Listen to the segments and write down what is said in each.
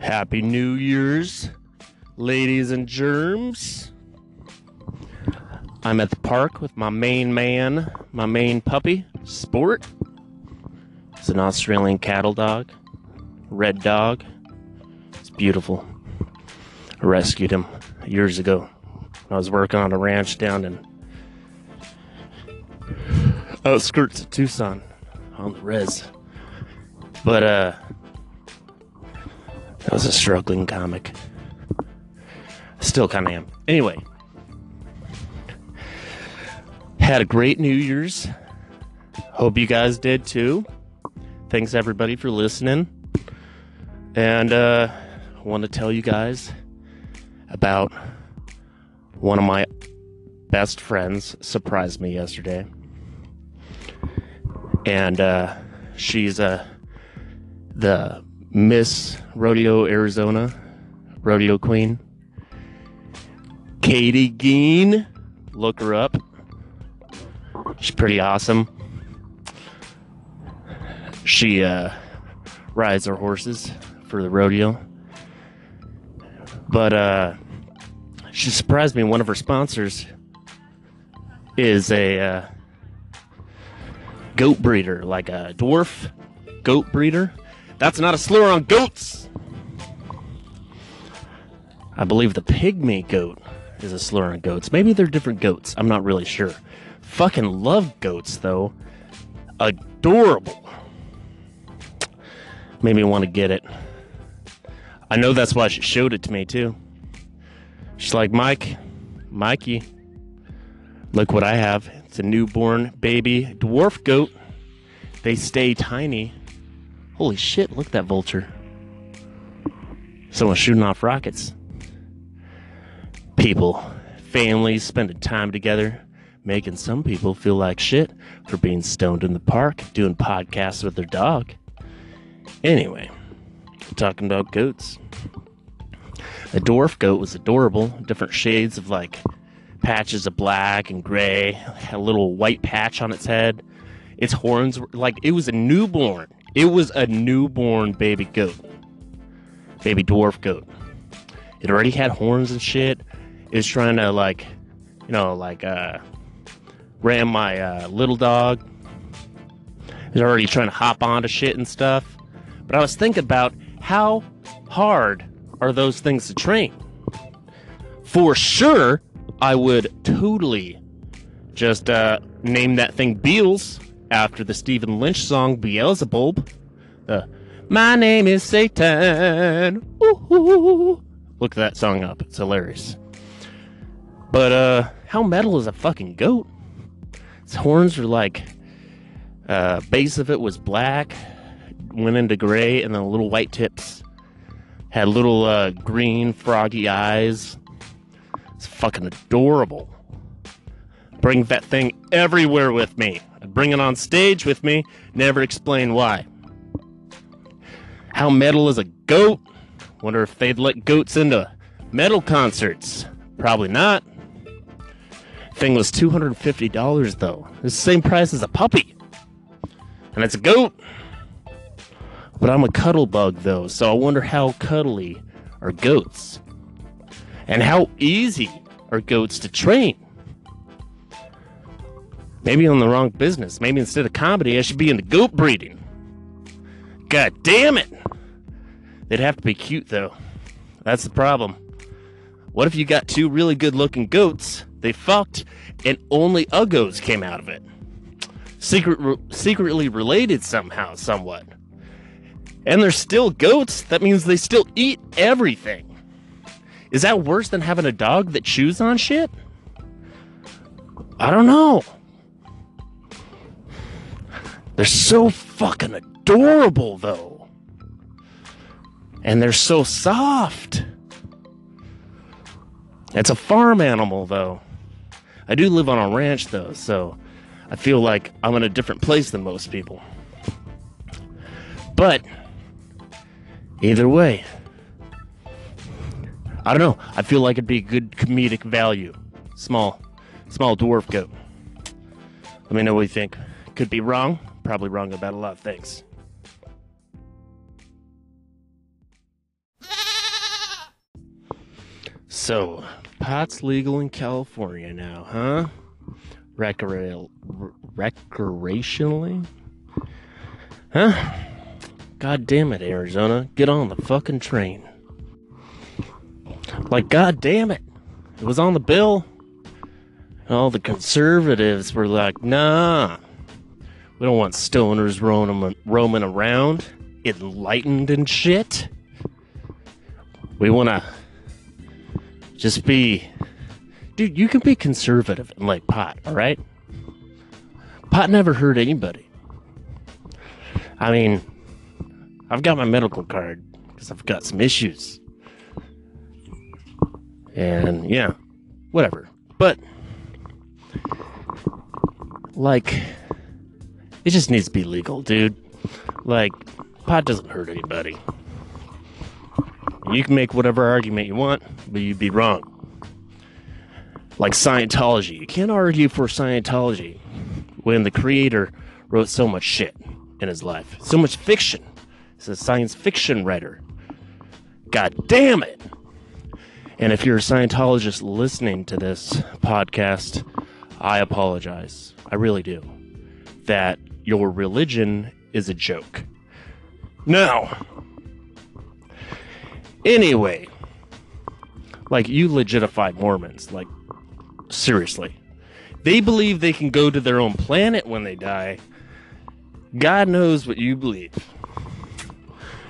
Happy New Year's, ladies and germs. I'm at the park with my main man, my main puppy, Sport. It's an Australian cattle dog, red dog. It's beautiful. I rescued him years ago. I was working on a ranch down in outskirts of Tucson on the res. But, uh, I was a struggling comic. Still kind of am. Anyway, had a great New Year's. Hope you guys did too. Thanks everybody for listening. And uh, I want to tell you guys about one of my best friends surprised me yesterday. And uh, she's uh, the Miss Rodeo Arizona rodeo queen. Katie Geen. Look her up. She's pretty awesome. She uh, rides her horses for the rodeo. But uh, she surprised me. One of her sponsors is a uh, goat breeder, like a dwarf goat breeder. That's not a slur on goats. I believe the pygmy goat is a slur on goats. Maybe they're different goats. I'm not really sure. Fucking love goats though. Adorable. Made me want to get it. I know that's why she showed it to me too. She's like, Mike, Mikey, look what I have. It's a newborn baby dwarf goat. They stay tiny. Holy shit, look at that vulture. Someone's shooting off rockets. People, families spending time together, making some people feel like shit for being stoned in the park, doing podcasts with their dog. Anyway, talking about goats. The dwarf goat was adorable, different shades of like patches of black and gray, a little white patch on its head. Its horns were like it was a newborn. It was a newborn baby goat. Baby dwarf goat. It already had horns and shit. It was trying to like, you know, like uh ram my uh, little dog. It was already trying to hop onto shit and stuff. But I was thinking about how hard are those things to train? For sure, I would totally just uh, name that thing Beals after the Stephen Lynch song Beelzebub. The My name is Satan. Ooh, Look that song up. It's hilarious. But uh how metal is a fucking goat? Its horns are like uh base of it was black, went into gray, and then little white tips. Had little uh green froggy eyes. It's fucking adorable. Bring that thing everywhere with me. I'd bring it on stage with me, never explain why. How metal is a goat? Wonder if they'd let goats into metal concerts. Probably not. Thing was $250 though. It's the same price as a puppy. And it's a goat. But I'm a cuddle bug though, so I wonder how cuddly are goats. And how easy are goats to train? Maybe I'm in the wrong business. Maybe instead of comedy, I should be into goat breeding. God damn it! They'd have to be cute though. That's the problem. What if you got two really good looking goats, they fucked, and only uggos came out of it? Secret, re- secretly related somehow, somewhat. And they're still goats, that means they still eat everything. Is that worse than having a dog that chews on shit? I don't know. They're so fucking adorable, though. And they're so soft. It's a farm animal, though. I do live on a ranch, though, so I feel like I'm in a different place than most people. But either way, I don't know. I feel like it'd be good comedic value. Small, small dwarf goat. Let me know what you think. Could be wrong probably wrong about a lot of things. So, pot's legal in California now, huh? Recreationally? Huh? God damn it, Arizona. Get on the fucking train. Like, god damn it. It was on the bill. All the conservatives were like, nah, we don't want stoners roaming, roaming around, enlightened and shit. We want to just be. Dude, you can be conservative and like pot, alright? Pot never hurt anybody. I mean, I've got my medical card because I've got some issues. And yeah, whatever. But, like, it just needs to be legal, dude. Like, pot doesn't hurt anybody. You can make whatever argument you want, but you'd be wrong. Like Scientology. You can't argue for Scientology when the creator wrote so much shit in his life, so much fiction. He's a science fiction writer. God damn it. And if you're a Scientologist listening to this podcast, I apologize. I really do. That your religion is a joke. Now, Anyway, like you legitified Mormons, like seriously. They believe they can go to their own planet when they die. God knows what you believe.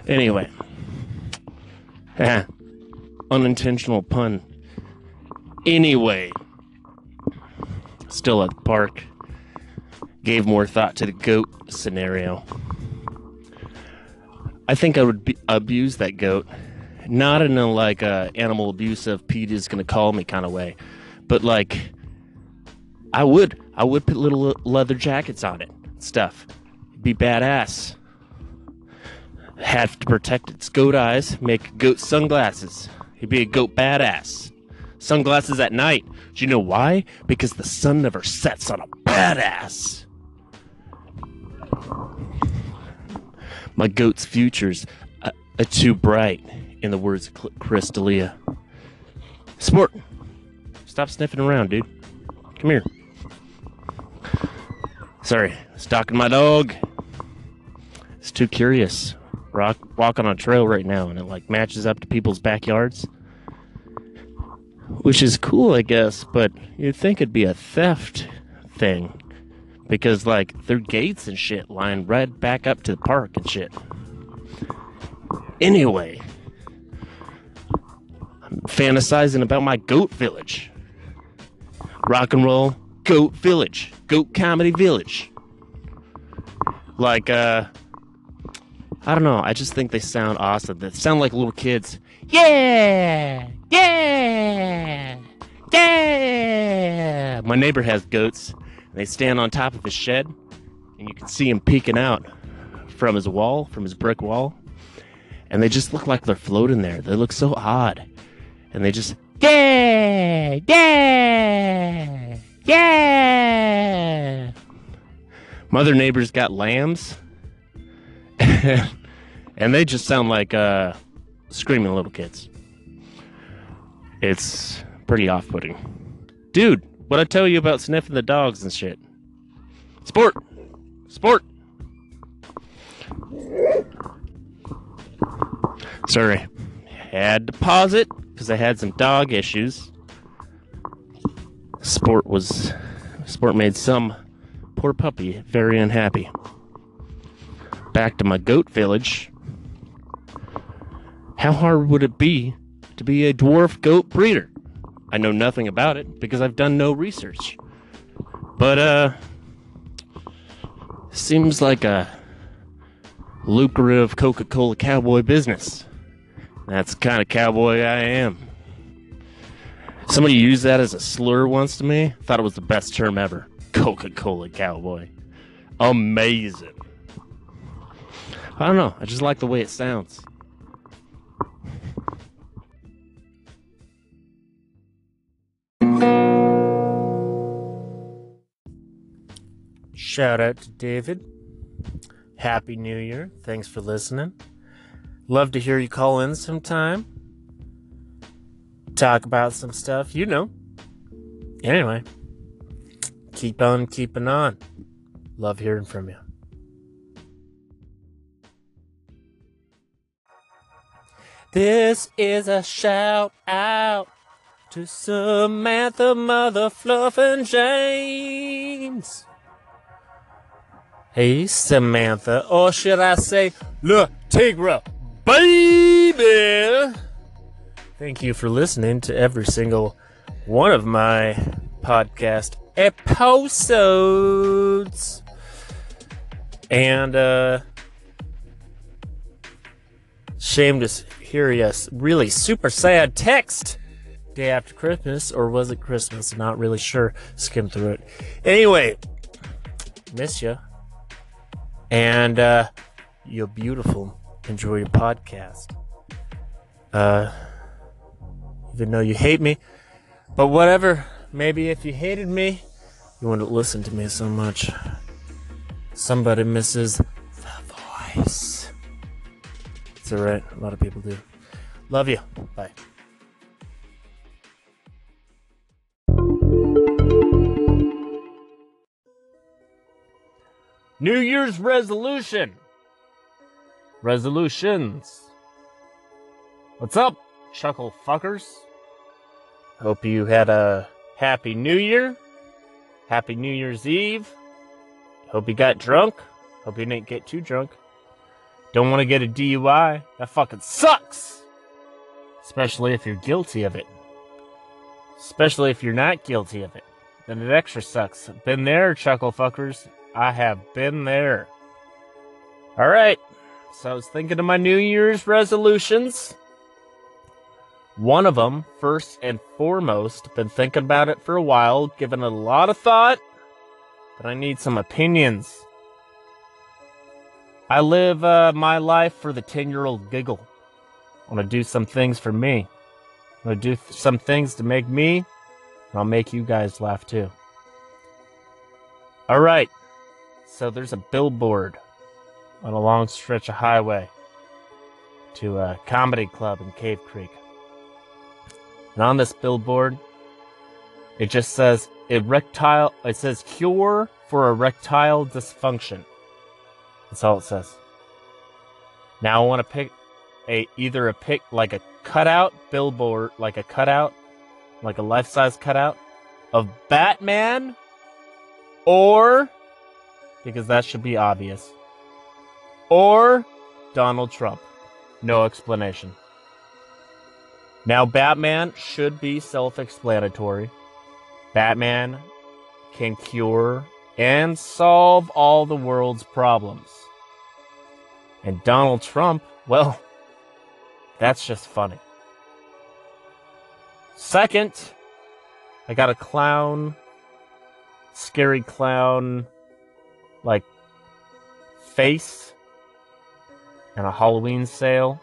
Anyway, eh, unintentional pun. Anyway, still at the park. Gave more thought to the goat scenario. I think I would be, abuse that goat not in a like uh, animal abusive Pete is gonna call me kind of way, but like I would I would put little leather jackets on it, stuff, be badass. Have to protect its goat eyes, make goat sunglasses. He'd be a goat badass. Sunglasses at night. Do you know why? Because the sun never sets on a badass. My goat's future's uh, uh, too bright in the words of Chris D'Elia. Sport, stop sniffing around, dude. Come here. Sorry, stalking my dog. It's too curious. Rock, walk on a trail right now, and it like matches up to people's backyards, which is cool, I guess. But you'd think it'd be a theft thing because like their gates and shit line right back up to the park and shit. Anyway, I'm fantasizing about my goat village. Rock and roll goat village, goat comedy village. Like, uh, I don't know. I just think they sound awesome. They sound like little kids. Yeah, yeah, yeah. My neighbor has goats. They stand on top of his shed, and you can see him peeking out from his wall, from his brick wall. And they just look like they're floating there. They look so odd and they just yeah yeah yeah. Mother neighbor's got lambs, and they just sound like uh, screaming little kids. It's pretty off-putting, dude. What I tell you about sniffing the dogs and shit? Sport, sport. Sorry, had to pause it because I had some dog issues. Sport was Sport made some poor puppy very unhappy. Back to my goat village. How hard would it be to be a dwarf goat breeder? I know nothing about it because I've done no research. But uh seems like a lucrative Coca-Cola cowboy business. That's the kind of cowboy I am. Somebody used that as a slur once to me. Thought it was the best term ever. Coca Cola cowboy. Amazing. I don't know. I just like the way it sounds. Shout out to David. Happy New Year. Thanks for listening. Love to hear you call in sometime. talk about some stuff, you know. Anyway, keep on keeping on. Love hearing from you. This is a shout out to Samantha, Mother Fluff, and James. Hey, Samantha, or should I say, La Tigra, baby. Thank you for listening to every single one of my podcast episodes. And, uh, shame to hear you really super sad text day after Christmas, or was it Christmas? Not really sure. Skim through it. Anyway, miss you. And, uh, you're beautiful. Enjoy your podcast. Uh, even though you hate me. But whatever. Maybe if you hated me, you wouldn't listen to me so much. Somebody misses the voice. It's alright. A lot of people do. Love you. Bye. New Year's resolution. Resolutions. What's up, chuckle fuckers? Hope you had a happy new year. Happy New Year's Eve. Hope you got drunk. Hope you didn't get too drunk. Don't want to get a DUI. That fucking sucks. Especially if you're guilty of it. Especially if you're not guilty of it. Then it extra sucks. Been there, chuckle fuckers. I have been there. Alright. So I was thinking of my New Year's resolutions. One of them, first and foremost, been thinking about it for a while, given a lot of thought, but I need some opinions. I live uh, my life for the 10 year old giggle. I want to do some things for me. I want to do th- some things to make me, and I'll make you guys laugh too. All right. So there's a billboard on a long stretch of highway to a comedy club in Cave Creek. And on this billboard, it just says erectile, it says cure for erectile dysfunction. That's all it says. Now I want to pick a either a pick like a cutout billboard, like a cutout, like a life-size cutout of Batman or because that should be obvious. Or Donald Trump. No explanation. Now, Batman should be self explanatory. Batman can cure and solve all the world's problems. And Donald Trump, well, that's just funny. Second, I got a clown, scary clown, like face and a Halloween sale.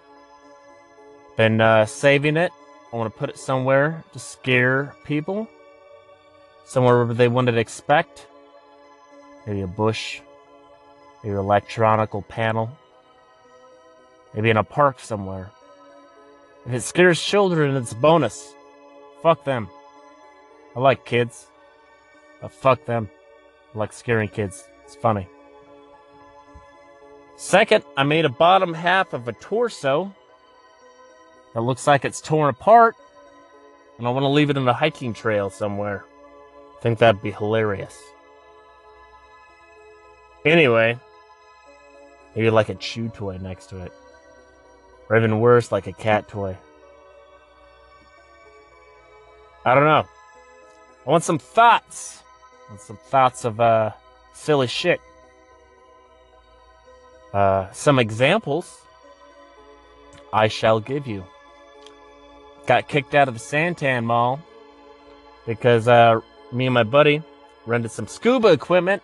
Been uh, saving it. I want to put it somewhere to scare people. Somewhere where they wouldn't expect. Maybe a bush. Maybe an electronical panel. Maybe in a park somewhere. If it scares children, it's a bonus. Fuck them. I like kids. But fuck them. I like scaring kids. It's funny. Second, I made a bottom half of a torso that looks like it's torn apart, and I want to leave it in a hiking trail somewhere. I think that'd be hilarious. Anyway, maybe like a chew toy next to it. Or even worse, like a cat toy. I don't know. I want some thoughts. I want some thoughts of uh silly shit. Uh, some examples I shall give you. Got kicked out of the Santan Mall because uh, me and my buddy rented some scuba equipment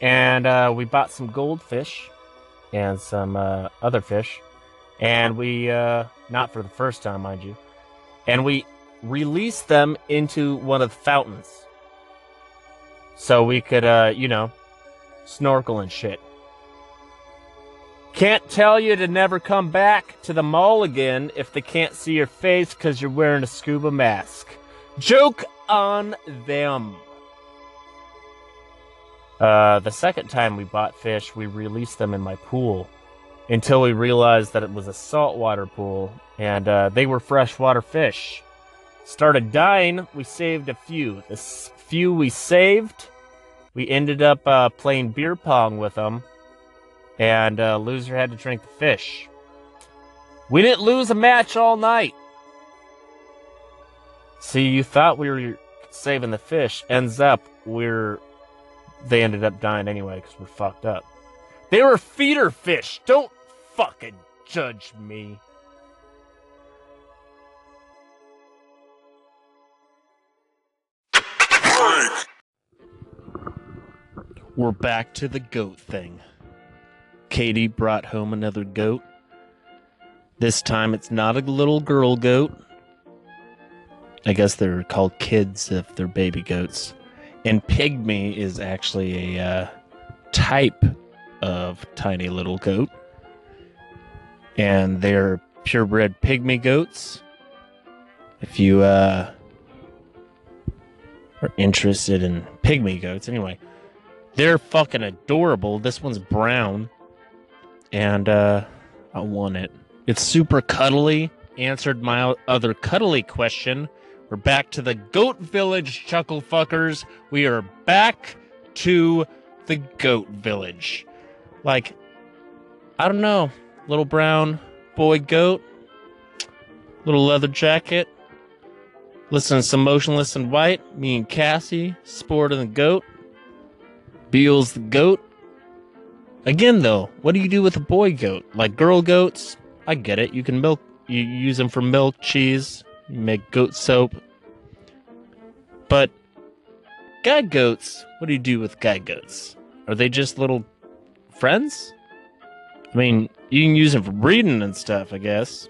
and uh, we bought some goldfish and some uh, other fish. And we, uh, not for the first time, mind you, and we released them into one of the fountains so we could, uh, you know, snorkel and shit. Can't tell you to never come back to the mall again if they can't see your face because you're wearing a scuba mask. Joke on them. Uh, the second time we bought fish, we released them in my pool until we realized that it was a saltwater pool and uh, they were freshwater fish. Started dying, we saved a few. The few we saved, we ended up uh, playing beer pong with them and uh, loser had to drink the fish. We didn't lose a match all night. See, you thought we were saving the fish. Ends up, we're. They ended up dying anyway because we're fucked up. They were feeder fish. Don't fucking judge me. We're back to the goat thing. Katie brought home another goat. This time it's not a little girl goat. I guess they're called kids if they're baby goats. And pygmy is actually a uh, type of tiny little goat. And they're purebred pygmy goats. If you uh, are interested in pygmy goats, anyway, they're fucking adorable. This one's brown and uh, I won it. It's super cuddly. Answered my other cuddly question. We're back to the Goat Village, chuckle fuckers. We are back to the Goat Village. Like, I don't know, little brown boy goat, little leather jacket. Listen to some Motionless in White. Me and Cassie, sporting the goat. Beals the goat. Again, though, what do you do with a boy goat? Like girl goats? I get it. You can milk, you use them for milk, cheese, you make goat soap. But guy goats, what do you do with guy goats? Are they just little friends? I mean, you can use them for breeding and stuff, I guess.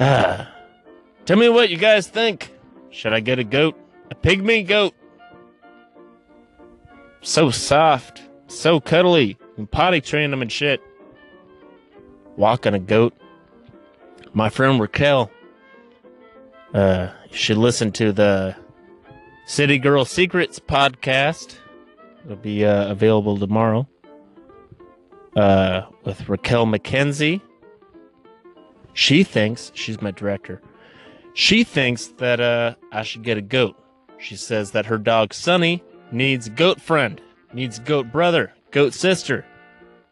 Ah. Tell me what you guys think. Should I get a goat? A pygmy goat? So soft so cuddly and potty train them and shit. Walking a goat. My friend Raquel, uh, should listen to the City Girl Secrets podcast. It'll be uh, available tomorrow. Uh, with Raquel McKenzie. She thinks she's my director. She thinks that uh, I should get a goat. She says that her dog Sunny needs goat friend needs goat brother, goat sister.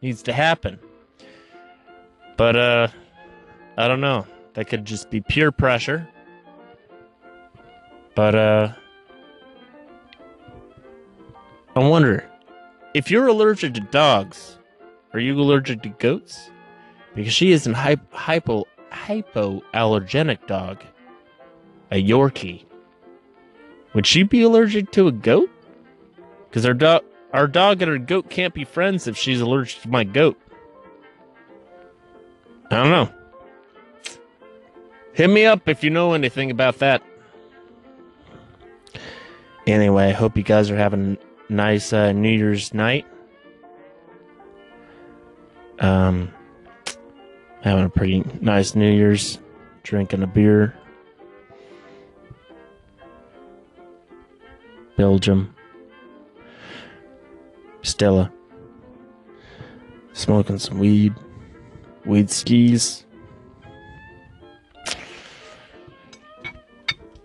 Needs to happen. But uh I don't know. That could just be pure pressure. But uh I wonder if you're allergic to dogs, are you allergic to goats? Because she is an hypo hypoallergenic dog, a Yorkie. Would she be allergic to a goat? Because our dog our dog and our goat can't be friends if she's allergic to my goat. I don't know. Hit me up if you know anything about that. Anyway, I hope you guys are having a nice uh, New Year's night. Um, having a pretty nice New Year's, drinking a beer. Belgium. Stella. Smoking some weed. Weed skis.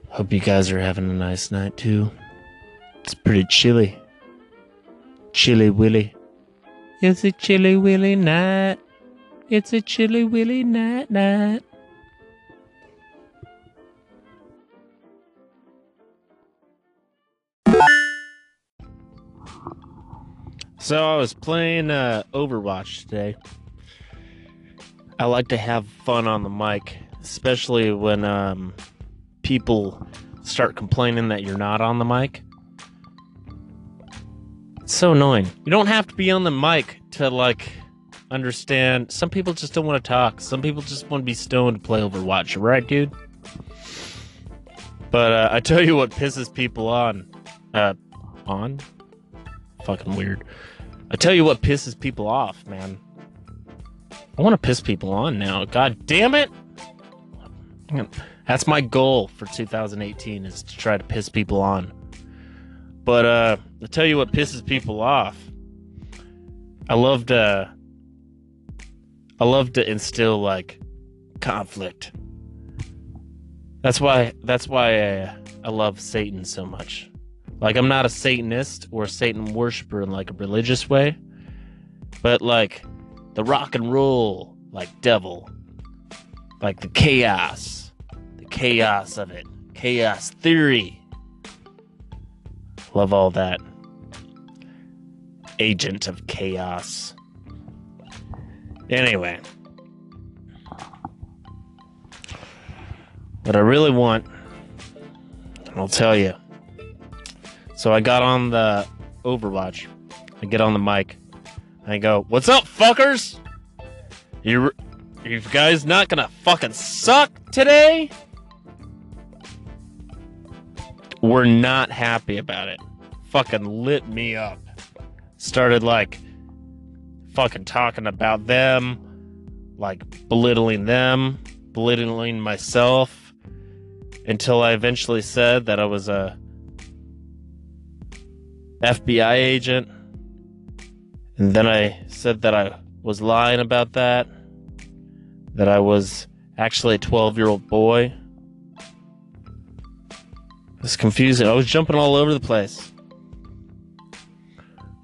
Hope you guys are having a nice night too. It's pretty chilly. Chilly willy. It's a chilly willy night. It's a chilly willy night night. So I was playing uh, Overwatch today. I like to have fun on the mic, especially when um, people start complaining that you're not on the mic. It's so annoying. You don't have to be on the mic to like understand. Some people just don't want to talk. Some people just want to be stoned to play Overwatch, right, dude? But uh, I tell you what pisses people on. Uh, on? Fucking weird I tell you what pisses people off, man. I want to piss people on now. God damn it. That's my goal for 2018 is to try to piss people on. But uh I tell you what pisses people off. I love to I love to instill like conflict. That's why that's why I, I love Satan so much. Like I'm not a Satanist or a Satan worshiper in like a religious way, but like the rock and roll like devil, like the chaos, the chaos of it, chaos theory. Love all that. Agent of chaos. Anyway. What I really want, I'll tell you. So I got on the Overwatch. I get on the mic. I go, "What's up, fuckers? You, you guys not gonna fucking suck today?" We're not happy about it. Fucking lit me up. Started like fucking talking about them, like belittling them, belittling myself, until I eventually said that I was a FBI agent. And then I said that I was lying about that, that I was actually a 12 year old boy. It's confusing. I was jumping all over the place.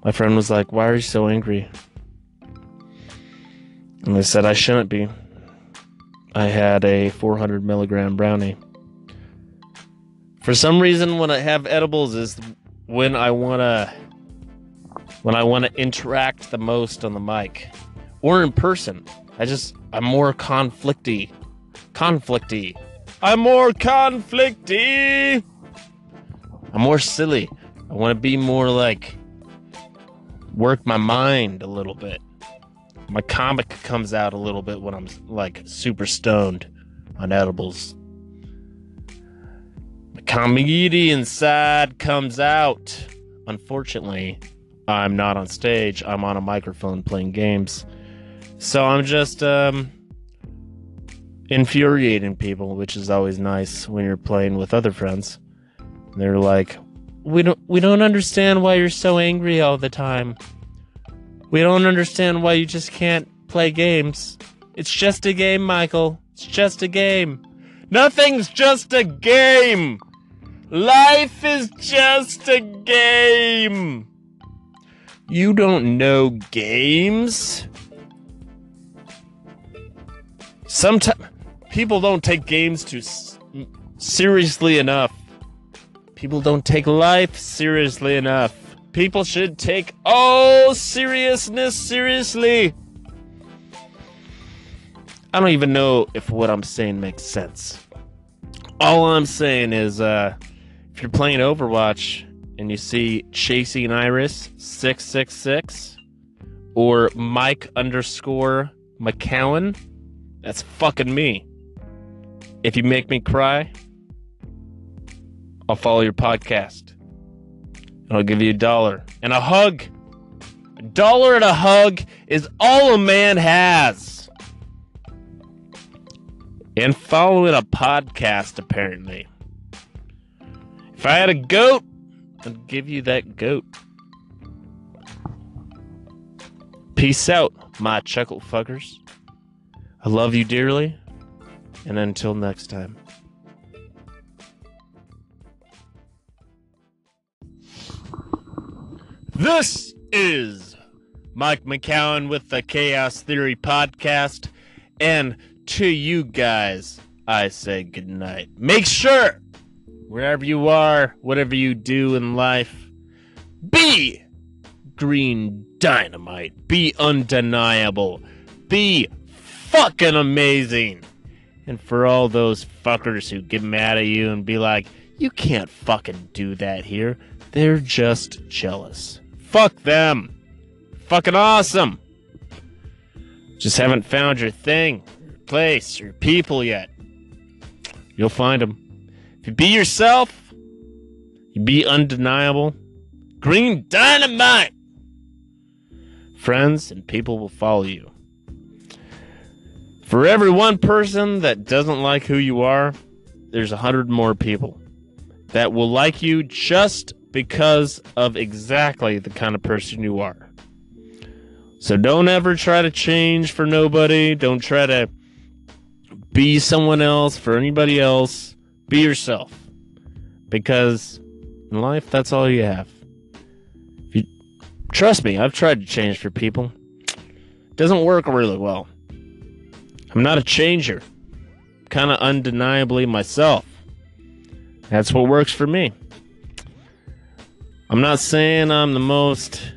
My friend was like, Why are you so angry? And I said I shouldn't be. I had a 400 milligram brownie. For some reason, when I have edibles, is when I wanna when I wanna interact the most on the mic or in person. I just I'm more conflicty, conflicty. I'm more conflicty. I'm more silly. I want to be more like work my mind a little bit my comic comes out a little bit when I'm like super stoned on edibles. Comedian side comes out. Unfortunately, I'm not on stage. I'm on a microphone playing games. So I'm just um, infuriating people, which is always nice when you're playing with other friends. They're like, "We don't we don't understand why you're so angry all the time." We don't understand why you just can't play games. It's just a game, Michael. It's just a game. Nothing's just a game. Life is just a game. You don't know games. Sometimes people don't take games too s- seriously enough. People don't take life seriously enough. People should take all seriousness seriously. I don't even know if what I'm saying makes sense. All I'm saying is uh, if you're playing Overwatch and you see Chasing Iris 666 or Mike underscore McCowan, that's fucking me. If you make me cry, I'll follow your podcast and I'll give you a dollar and a hug. A dollar and a hug is all a man has. And following a podcast, apparently. If I had a goat, I'd give you that goat. Peace out, my chuckle fuckers. I love you dearly. And until next time. This is Mike McCowan with the Chaos Theory Podcast. And to you guys, I say goodnight. Make sure, wherever you are, whatever you do in life, be green dynamite. Be undeniable. Be fucking amazing. And for all those fuckers who get mad at you and be like, you can't fucking do that here, they're just jealous. Fuck them. Fucking awesome. Just haven't found your thing, your place, your people yet. You'll find them. If you be yourself, you be undeniable. Green dynamite. friends, and people will follow you. For every one person that doesn't like who you are, there's a hundred more people that will like you just because of exactly the kind of person you are. So don't ever try to change for nobody. Don't try to be someone else for anybody else. Be yourself. Because in life, that's all you have. You, trust me, I've tried to change for people. It doesn't work really well. I'm not a changer. Kind of undeniably myself. That's what works for me. I'm not saying I'm the most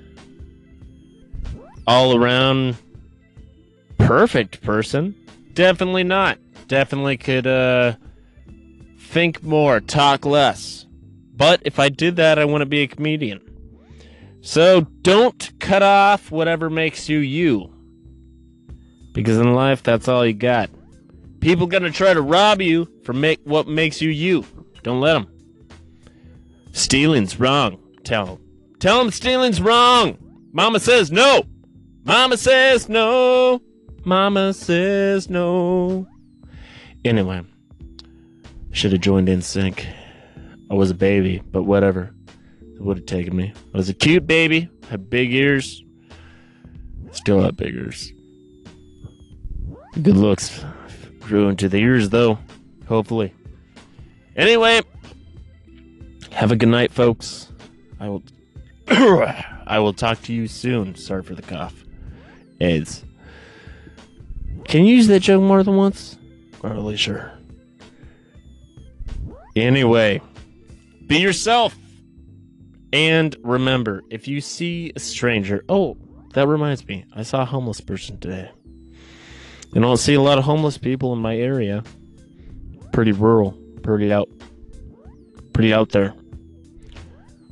all around perfect person. Definitely not. Definitely could uh think more, talk less. But if I did that, I wouldn't be a comedian. So don't cut off whatever makes you you. Because in life, that's all you got. People gonna try to rob you from make what makes you you. Don't let them. Stealing's wrong. Tell them. Tell them stealing's wrong. Mama says no. Mama says no. Mama says no. Anyway, should have joined NSYNC. I was a baby, but whatever. It would have taken me. I was a cute baby, had big ears. Still have big ears. Good looks grew into the ears, though. Hopefully. Anyway, have a good night, folks. I will. I will talk to you soon. Sorry for the cough. AIDS. Can you use that joke more than once? Not really sure. Anyway, be yourself. And remember, if you see a stranger, oh, that reminds me, I saw a homeless person today. You don't see a lot of homeless people in my area. Pretty rural, pretty out, pretty out there.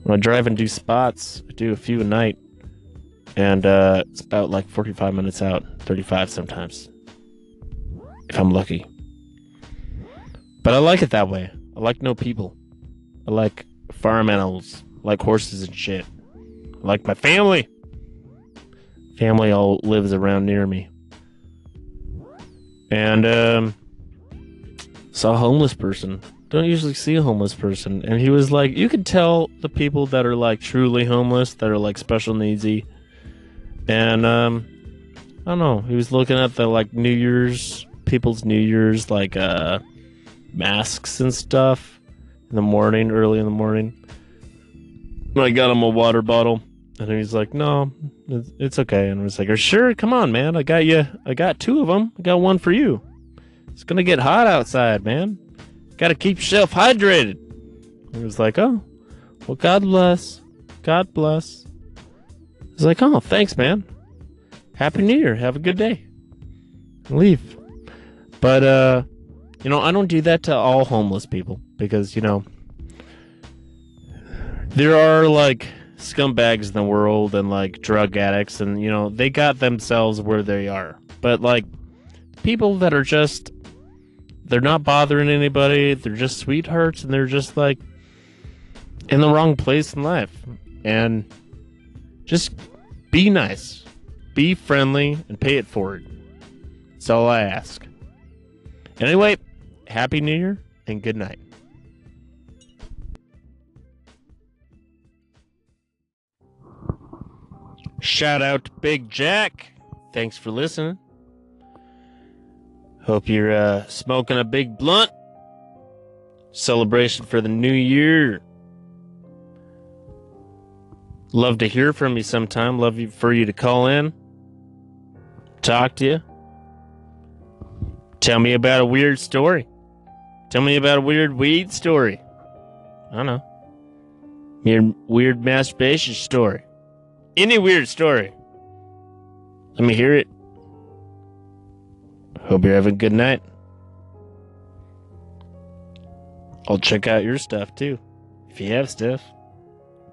When I drive and do spots, I do a few a night, and uh, it's about like 45 minutes out, 35 sometimes, if I'm lucky. But I like it that way. I like no people. I like farm animals, I like horses and shit. I like my family. Family all lives around near me. And um saw a homeless person. Don't usually see a homeless person. And he was like you could tell the people that are like truly homeless, that are like special needsy. And um I don't know, he was looking at the like New Year's people's New Year's like uh masks and stuff in the morning, early in the morning. I got him a water bottle, and he's like, "No, it's- okay." And I was like, sure? Come on, man. I got you. I got two of them. I got one for you. It's gonna get hot outside, man. Got to keep yourself hydrated." He was like, "Oh, well, God bless. God bless." Was like, "Oh, thanks, man. Happy New Year. Have a good day." Leave. But uh, you know, I don't do that to all homeless people because you know there are like scumbags in the world and like drug addicts and you know they got themselves where they are. But like people that are just they're not bothering anybody they're just sweethearts and they're just like in the wrong place in life. And just be nice be friendly and pay it forward. That's all i ask. Anyway happy new year and good night Shout out to Big Jack. Thanks for listening. Hope you're uh, smoking a big blunt. Celebration for the new year. Love to hear from you sometime. Love you for you to call in. Talk to you. Tell me about a weird story. Tell me about a weird weed story. I don't know. Your weird masturbation story. Any weird story. Let me hear it. Hope you're having a good night. I'll check out your stuff too. If you have stuff,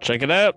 check it out.